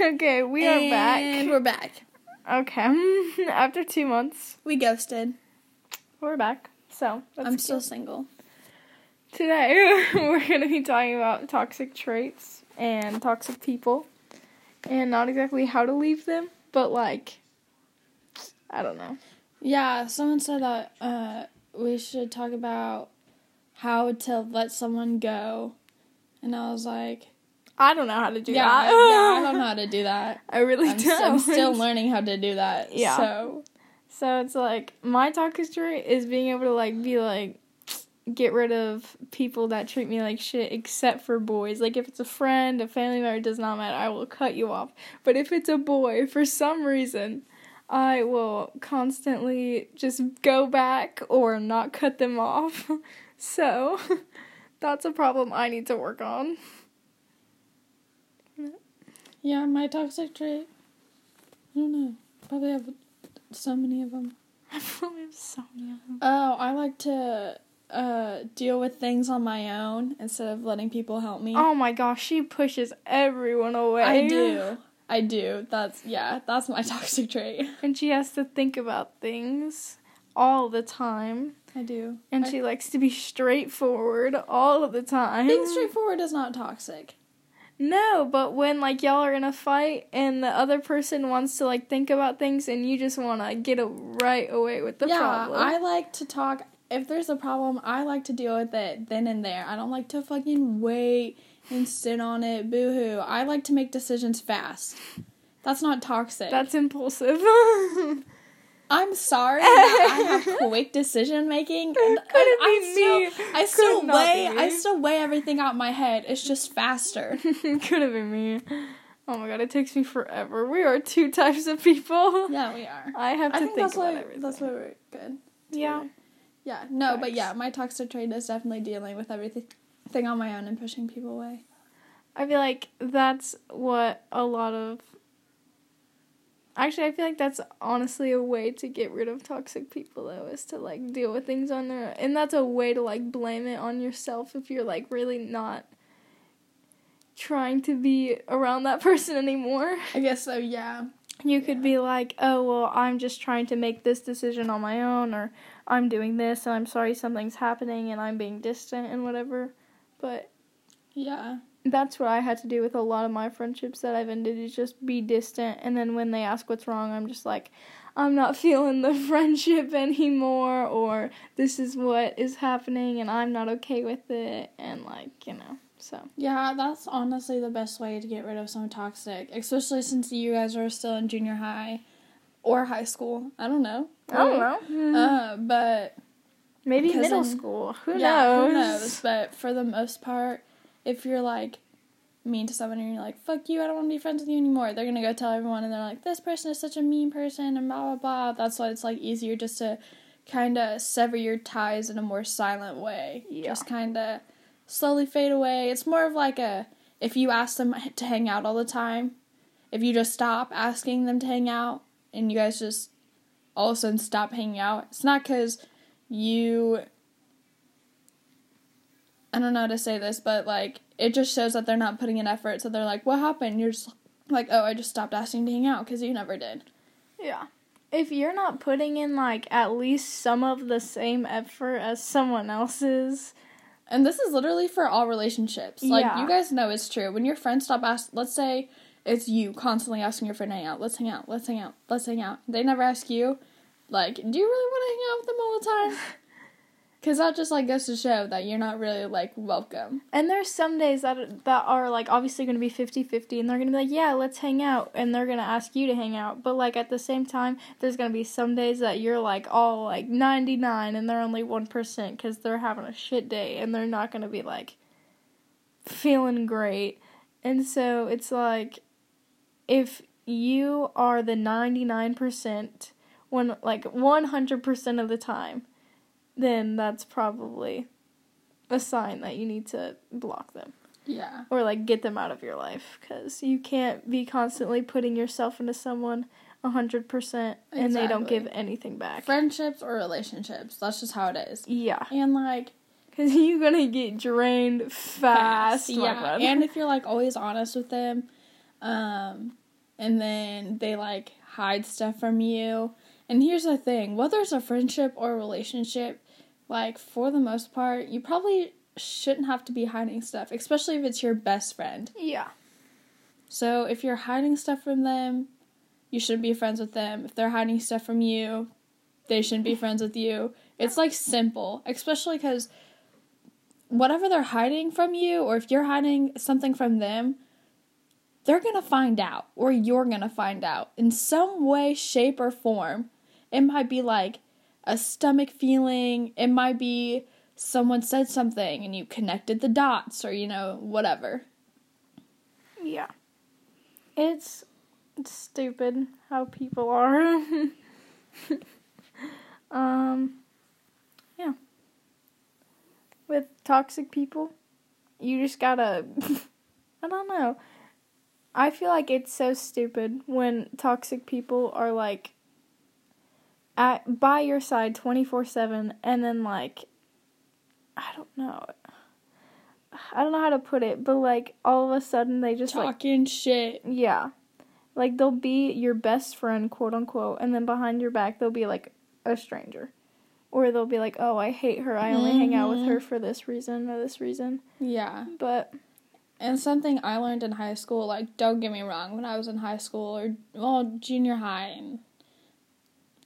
okay, we are and back. we're back. Okay, after two months, We ghosted. we're back. So that's I'm still single. Today we're gonna be talking about toxic traits and toxic people, and not exactly how to leave them, but like, I don't know. Yeah, someone said that uh, we should talk about how to let someone go, and I was like, I don't know how to do yeah, that. I, yeah, I don't know how to do that. I really I'm, don't. s- I'm still learning how to do that. Yeah. So So it's like my toxic trait is being able to like be like get rid of people that treat me like shit except for boys. Like if it's a friend, a family member, it does not matter. I will cut you off. But if it's a boy, for some reason, I will constantly just go back or not cut them off. So that's a problem I need to work on. Yeah, my toxic trait. I don't know. Probably have so many of them. I probably have so many of them. Oh, I like to uh, deal with things on my own instead of letting people help me. Oh my gosh, she pushes everyone away. I do. I do. That's yeah, that's my toxic trait. And she has to think about things all the time. I do. And I- she likes to be straightforward all of the time. being straightforward is not toxic. No, but when like y'all are in a fight and the other person wants to like think about things and you just want to get a right away with the yeah, problem. I like to talk. If there's a problem, I like to deal with it then and there. I don't like to fucking wait and sit on it. Boo hoo. I like to make decisions fast. That's not toxic. That's impulsive. I'm sorry I have quick decision making. and Couldn't I be still, me. I still weigh, I still weigh everything out in my head. It's just faster. Could have been me. Oh my god, it takes me forever. We are two types of people. yeah, we are. I have to I think, think that's about why everything. that's why we're good. yeah. Yeah, no, but yeah, my toxic trait is definitely dealing with everything thing on my own and pushing people away. I feel like that's what a lot of. Actually, I feel like that's honestly a way to get rid of toxic people, though, is to like deal with things on their. Own. And that's a way to like blame it on yourself if you're like really not trying to be around that person anymore. I guess so. Yeah. You could be like, oh, well, I'm just trying to make this decision on my own, or I'm doing this and I'm sorry something's happening and I'm being distant and whatever. But Yeah. That's what I had to do with a lot of my friendships that I've ended is just be distant and then when they ask what's wrong I'm just like I'm not feeling the friendship anymore or this is what is happening and I'm not okay with it and like, you know. So, Yeah, that's honestly the best way to get rid of some toxic, especially since you guys are still in junior high or high school. I don't know. I don't know. Uh, but Maybe middle school. Who yeah, knows? who knows? But for the most part, if you're like mean to someone and you're like, fuck you, I don't want to be friends with you anymore, they're gonna go tell everyone and they're like, this person is such a mean person and blah blah blah. That's why it's like easier just to kind of sever your ties in a more silent way. Yeah. Just kind of slowly fade away. It's more of like a if you ask them to hang out all the time, if you just stop asking them to hang out and you guys just all of a sudden stop hanging out, it's not because you I don't know how to say this, but like it just shows that they're not putting in effort. So they're like, "What happened?" You're just like, "Oh, I just stopped asking to hang out because you never did." Yeah. If you're not putting in like at least some of the same effort as someone else's, And this is literally for all relationships. Like Yeah. you guys know it's true. When your friends stop asking, let's say it's you constantly asking your friend to hang out. Let's hang out. Let's hang out. Let's hang out. They never ask you, like, do you really want to hang out with them all the time? Because that just like goes to show that you're not really like welcome. And there's some days that that are like obviously going to be 50-50 and they're going to be like, "Yeah, let's hang out." And they're going to ask you to hang out. But like at the same time, there's going to be some days that you're like all like 99 and they're only 1% cuz they're having a shit day and they're not going to be like feeling great. And so it's like if you are the 99% when like 100% of the time, then that's probably a sign that you need to block them Yeah. or like get them out of your life because you can't be constantly putting yourself into someone 100% and they don't give anything back. Friendships or relationships. That's just how it is. yeah, And like because you're gonna get drained fast. my yeah. And if you're like always honest with them, um, and then they like hide stuff from you. And here's the thing whether it's a friendship or a relationship, like for the most part, you probably shouldn't have to be hiding stuff, especially if it's your best friend. Yeah. So if you're hiding stuff from them, you shouldn't be friends with them. If they're hiding stuff from you, they shouldn't be friends with you. It's like simple, especially because whatever they're hiding from you, or if you're hiding something from them, they're gonna find out, or you're gonna find out in some way, shape, or form. It might be like a stomach feeling, it might be someone said something and you connected the dots, or you know, whatever. Yeah. It's, stupid how people are. um yeah. With toxic people, you just gotta I don't know. I feel like it's so stupid when toxic people are like at by your side 24/7 and then like I don't know. I don't know how to put it, but like all of a sudden they just like Talking shit. yeah. Like they'll be your best friend, quote unquote, and then behind your back they'll be like a stranger. Or they'll be like, "Oh, I hate her. I only hang out with her mm-hmm. for this reason or this reason." Yeah. But And something I learned in high school, like, don't get me wrong, when I was in high school or, well, junior high and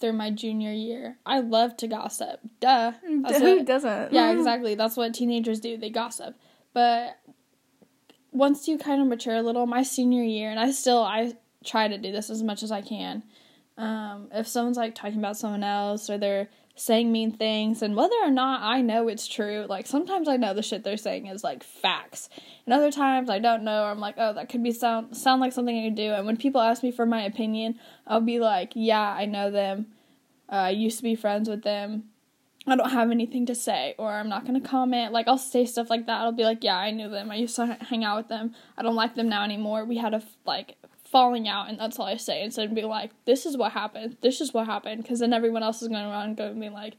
through my junior year, I love to gossip. Duh. That's who what- doesn't? yeah, exactly. That's what teenagers do. They gossip. But once you kind of mature a little, my senior year, and I still, I try to do this as much as I can. Um, if someone's like talking about someone else or they're saying mean things, and whether or not I know it's true, like sometimes I know the shit they're saying is like facts, and other times I don't know. I'm like, oh, that could be sound sound like something I could do. And when people ask me for my opinion, I'll be like, yeah, I know them. Uh, I used to be friends with them. I don't have anything to say, or I'm not gonna comment. Like I'll say stuff like that. I'll be like, yeah, I knew them. I used to hang out with them. I don't like them now anymore. We had a like falling out, and that's all I say. Instead of being like, this is what happened. This is what happened, because then everyone else is gonna run and go and be like,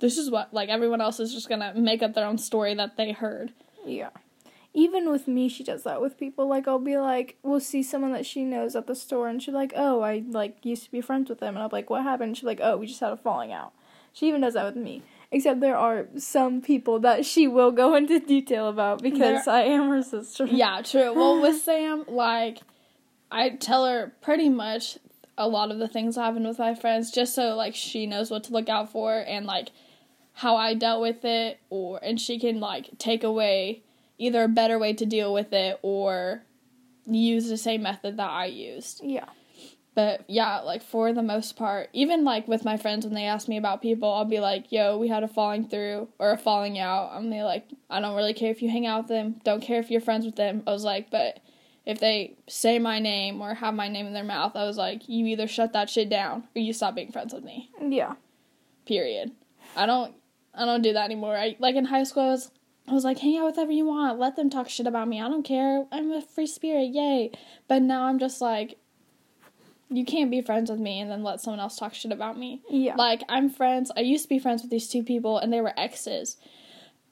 this is what like everyone else is just gonna make up their own story that they heard. Yeah. Even with me, she does that with people. Like, I'll be like, we'll see someone that she knows at the store, and she's like, oh, I, like, used to be friends with them. And I'm like, what happened? And she's like, oh, we just had a falling out. She even does that with me. Except there are some people that she will go into detail about because There- I am her sister. Yeah, true. Well, with Sam, like, I tell her pretty much a lot of the things that happen with my friends just so, like, she knows what to look out for and, like, how I dealt with it, or, and she can, like, take away either a better way to deal with it or use the same method that I used. Yeah. But yeah, like for the most part, even like with my friends when they ask me about people, I'll be like, "Yo, we had a falling through or a falling out." I'm like, "I don't really care if you hang out with them. Don't care if you're friends with them." I was like, "But if they say my name or have my name in their mouth, I was like, you either shut that shit down or you stop being friends with me." Yeah. Period. I don't I don't do that anymore. I like in high school I was I was like, hang out with whoever you want. Let them talk shit about me. I don't care. I'm a free spirit. Yay. But now I'm just like, you can't be friends with me and then let someone else talk shit about me. Yeah. Like, I'm friends. I used to be friends with these two people and they were exes.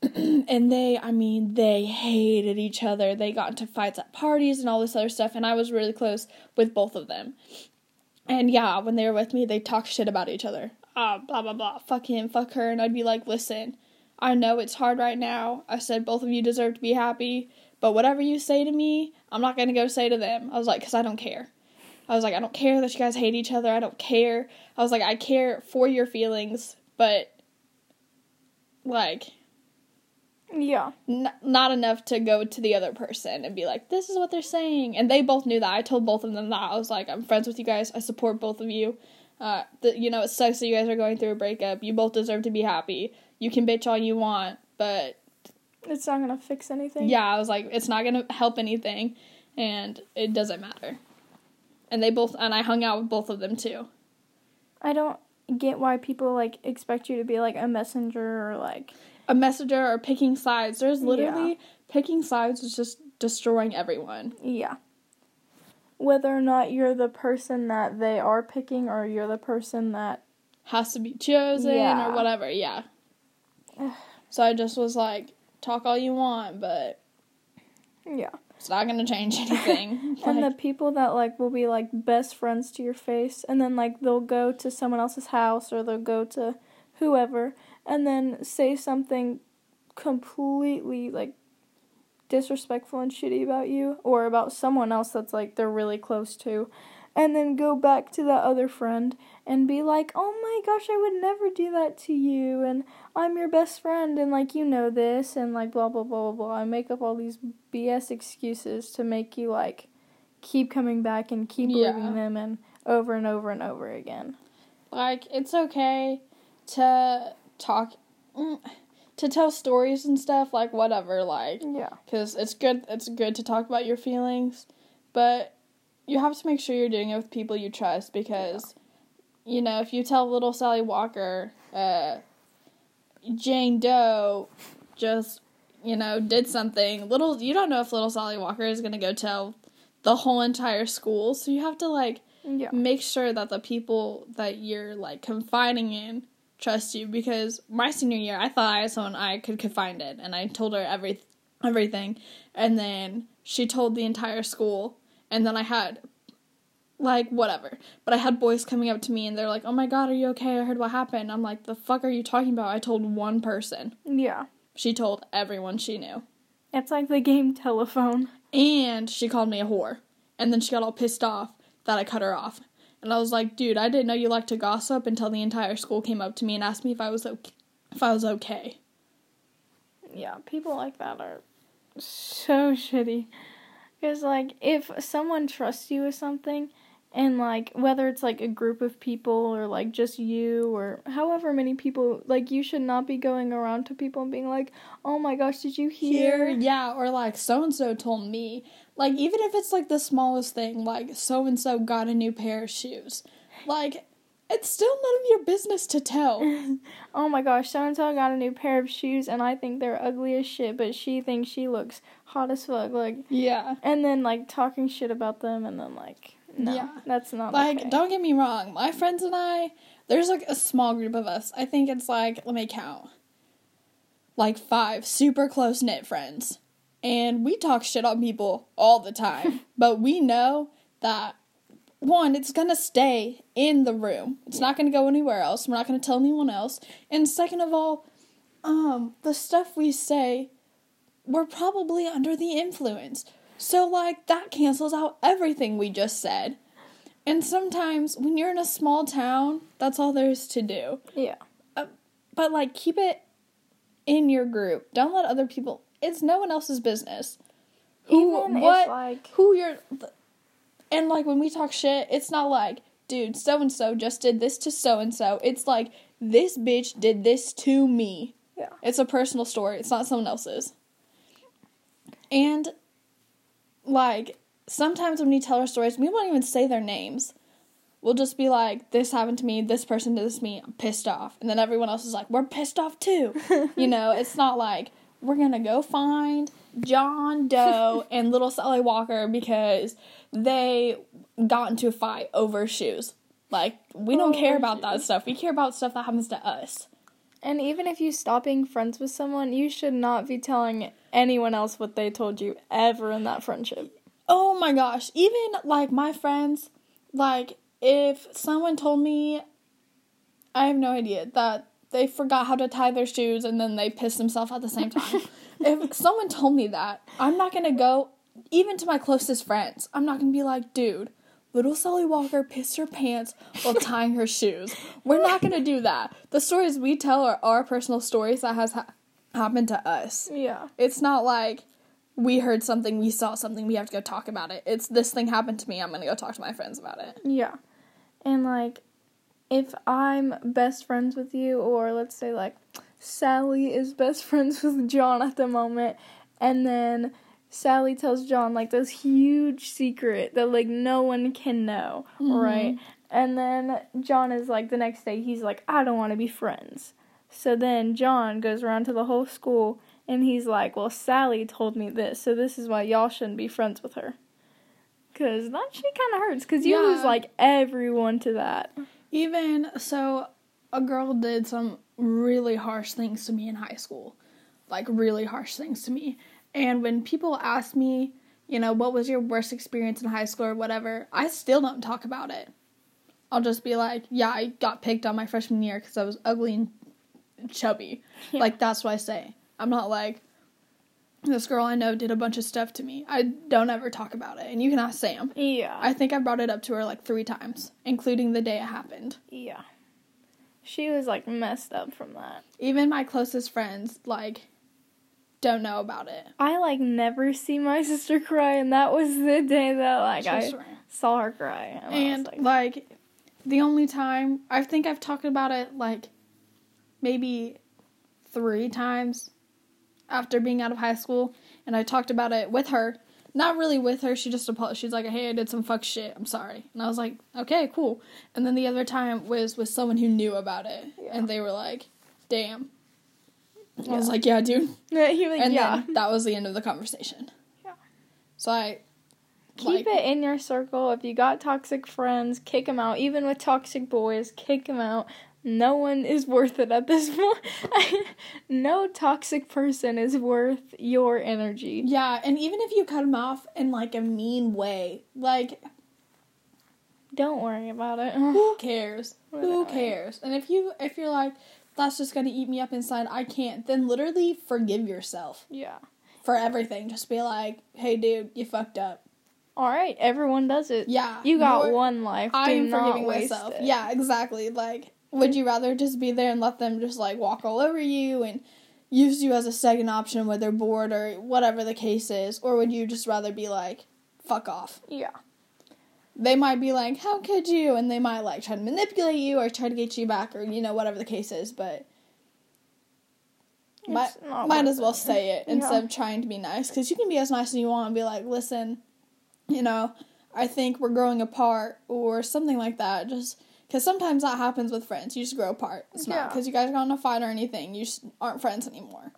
and they, I mean, they hated each other. They got into fights at parties and all this other stuff. And I was really close with both of them. And yeah, when they were with me, they talked shit about each other. Ah, blah, blah, blah. Fuck him, fuck her. And I'd be like, listen, I know it's hard right now. I said both of you deserve to be happy. But whatever you say to me, I'm not going to go say to them. I was like, because I don't care. I was like, I don't care that you guys hate each other. I don't care. I was like, I care for your feelings, but like, yeah. n- not enough to go to the other person and be like, this is what they're saying. And they both knew that. I told both of them that. I was like, I'm friends with you guys. I support both of you. Uh, the, you know, it sucks that you guys are going through a breakup. You both deserve to be happy. You can bitch all you want, but It's not gonna fix anything. yeah, I was like, it's not gonna help anything, and it doesn't matter. And they both, and I hung out with both of them too. I don't get why people like expect you to be like a messenger or like A messenger or picking sides. There's Yeah. literally picking sides is just destroying everyone. yeah. Whether or not you're the person that they are picking or you're the person that Has to be chosen Yeah. or whatever. Yeah. so I just was like, talk all you want, but yeah. It's not gonna change anything. and the people that like will be like best friends to your face and then like they'll go to someone else's house or they'll go to whoever and then say something completely like disrespectful and shitty about you or about someone else that's like they're really close to and then go back to that other friend and be like, "Oh my gosh, I would never do that to you and I'm your best friend and like you know this and like blah blah blah blah blah." I make up all these BS excuses to make you like keep coming back and keep Yeah. them and over and over and over again. like it's okay to talk, mm, to tell stories and stuff. Like whatever, like Yeah. because it's good. It's good to talk about your feelings, but you have to make sure you're doing it with people you trust because, you know, if you tell little Sally Walker, uh, Jane Doe, just you know did something little, you don't know if little Sally Walker is gonna go tell the whole entire school. So you have to like Yeah. make sure that the people that you're like confiding in trust you because my senior year I thought I had someone I could confide in and I told her every everything and then she told the entire school and then I had like whatever but I had boys coming up to me and they're like oh my god are you okay I heard what happened I'm like the fuck are you talking about I told one person Yeah. she told everyone she knew It's like the game telephone. and she called me a whore. And then she got all pissed off that I cut her off. And I was like, dude, I didn't know you liked to gossip until the entire school came up to me and asked me if I was okay. If I was okay. Yeah, people like that are so shitty. Because, like, if someone trusts you with something, and, like, whether it's, like, a group of people or, like, just you or however many people, like, you should not be going around to people and being like, oh my gosh, did you Here, hear? yeah, or like so and so told me. Like even if it's like the smallest thing, like so and so got a new pair of shoes. Like it's still none of your business to tell. oh my gosh, so and so got a new pair of shoes, and I think they're ugly as shit, but she thinks she looks hot as fuck. Like, yeah. and then, like, talking shit about them, and then, like, no, Yeah. that's not Like, okay. don't get me wrong, my friends and I, there's like a small group of us. I think it's like, let me count. Like five super close knit friends. And we talk shit on people all the time. but we know that, one, it's gonna stay in the room, it's not gonna go anywhere else. We're not gonna tell anyone else. And second of all, um, the stuff we say, we're probably under the influence. So, like, that cancels out everything we just said. And sometimes when you're in a small town, that's all there is to do. Yeah. But like keep it in your group. Don't let other people it's no one else's business. Who Even if, what like- who you're and like when we talk shit, it's not like, dude, so and so just did this to so and so. It's like this bitch did this to me. Yeah. It's a personal story. It's not someone else's. And like sometimes when we tell our stories, we won't even say their names. We'll just be like, "This happened to me. This person did this to me. I'm pissed off." And then everyone else is like, "We're pissed off too." you know, it's not like we're gonna go find John Doe and little Sally Walker because they got into a fight over shoes. Like we don't oh, care Over about that stuff. We care about stuff that happens to us. And even if you stop being friends with someone, you should not be telling anyone else what they told you ever in that friendship. Oh my gosh, even like my friends, like if someone told me, I have no idea, that they forgot how to tie their shoes and then they pissed themselves at the same time. if someone told me that, I'm not gonna go, even to my closest friends, I'm not gonna be like, dude, little Sally Walker pissed her pants while tying her shoes. We're not gonna do that. The stories we tell are our personal stories that has ha- happened to us. Yeah. It's not like we heard something, we saw something, we have to go talk about it. It's this thing happened to me, I'm gonna go talk to my friends about it. Yeah. And like if I'm best friends with you or let's say like Sally is best friends with John at the moment and then Sally tells John like this huge secret that like no one can know, mm-hmm. right? And then John is like the next day he's like I don't want to be friends. So then John goes around to the whole school and he's like, "Well, Sally told me this, so this is why y'all shouldn't be friends with her." Cause that shit kind of hurts. Cause you lose like everyone to that. Even so, a girl did some really harsh things to me in high school. Like, really harsh things to me. And when people ask me, you know, what was your worst experience in high school or whatever, I still don't talk about it. I'll just be like, yeah, I got picked on my freshman year because I was ugly and chubby. Yeah. Like, that's what I say. I'm not like, this girl I know did a bunch of stuff to me. I don't ever talk about it. And you can ask Sam. Yeah. I think I brought it up to her like three times, including the day it happened. yeah. She was like messed up from that. Even my closest friends, like, don't know about it. I like never see my sister cry, and that was the day that like I right. saw her cry. And, And like, like the only time I think I've talked about it like maybe three times after being out of high school, and I talked about it with her. Not really with her. She just apologized. She's like, "Hey, I did some fuck shit. I'm sorry." And I was like, "Okay, cool." And then the other time was with someone who knew about it, Yeah. and they were like, "Damn." I was like, "Yeah, dude." yeah, he was, And yeah. that was the end of the conversation. Yeah. So I Keep like- it in your circle. If you got toxic friends, kick them out. Even with toxic boys, kick them out. No one is worth it at this point. no toxic person is worth your energy. Yeah, and even if you cut them off in like a mean way, like Don't worry about it. who cares? Who cares? And if you if you're like that's just gonna eat me up inside, I can't. Then literally forgive yourself yeah. for everything. Just be like, hey, dude, you fucked up. All right, everyone does it. Yeah, You got one life. Do I'm forgiving myself. it. Yeah, exactly. Like, would you rather just be there and let them just like walk all over you and use you as a second option when they're bored or whatever the case is, or would you just rather be like, fuck off? Yeah. they might be like, "How could you?" and they might like try to manipulate you or try to get you back or you know whatever the case is. But might might as well say it Yeah. instead of trying to be nice because you can be as nice as you want and be like, "Listen, you know, I think we're growing apart" or something like that. Just because sometimes that happens with friends, you just grow apart. It's not because you guys got in a fight or anything. You just aren't friends anymore.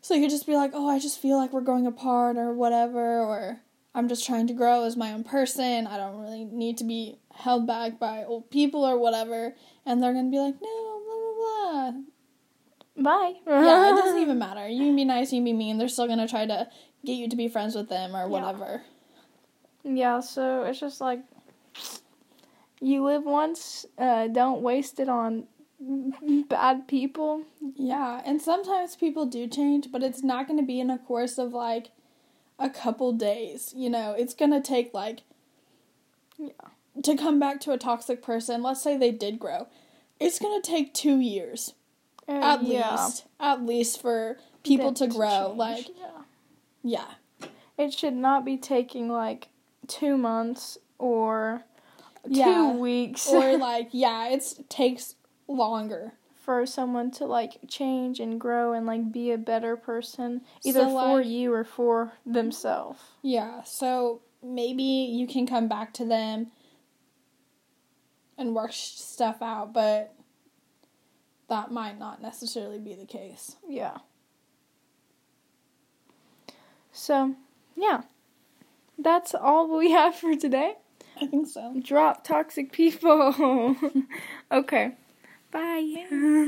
So you could just be like, "Oh, I just feel like we're growing apart" or whatever, or I'm just trying to grow as my own person. I don't really need to be held back by old people or whatever. And they're gonna be like, no, blah blah blah. Bye. Yeah, it doesn't even matter. You can be nice, you can be mean. They're still gonna try to get you to be friends with them or whatever. Yeah, Yeah, so it's just like you live once, uh, don't waste it on bad people. Yeah, and sometimes people do change, but it's not gonna be in a course of like a couple days. You know, it's gonna take like Yeah. to come back to a toxic person. Let's say they did grow. It's gonna take two years. Uh, at yeah, least at least for people to grow change, like yeah. yeah it should not be taking like two months or Yeah. two weeks or like yeah it takes longer for someone to like change and grow and like be a better person, either So, for like- you or for themselves. yeah so maybe you can come back to them and work sh- stuff out but that might not necessarily be the case Yeah. So, yeah. That's all we have for today. I think so Drop toxic people. okay. Bye.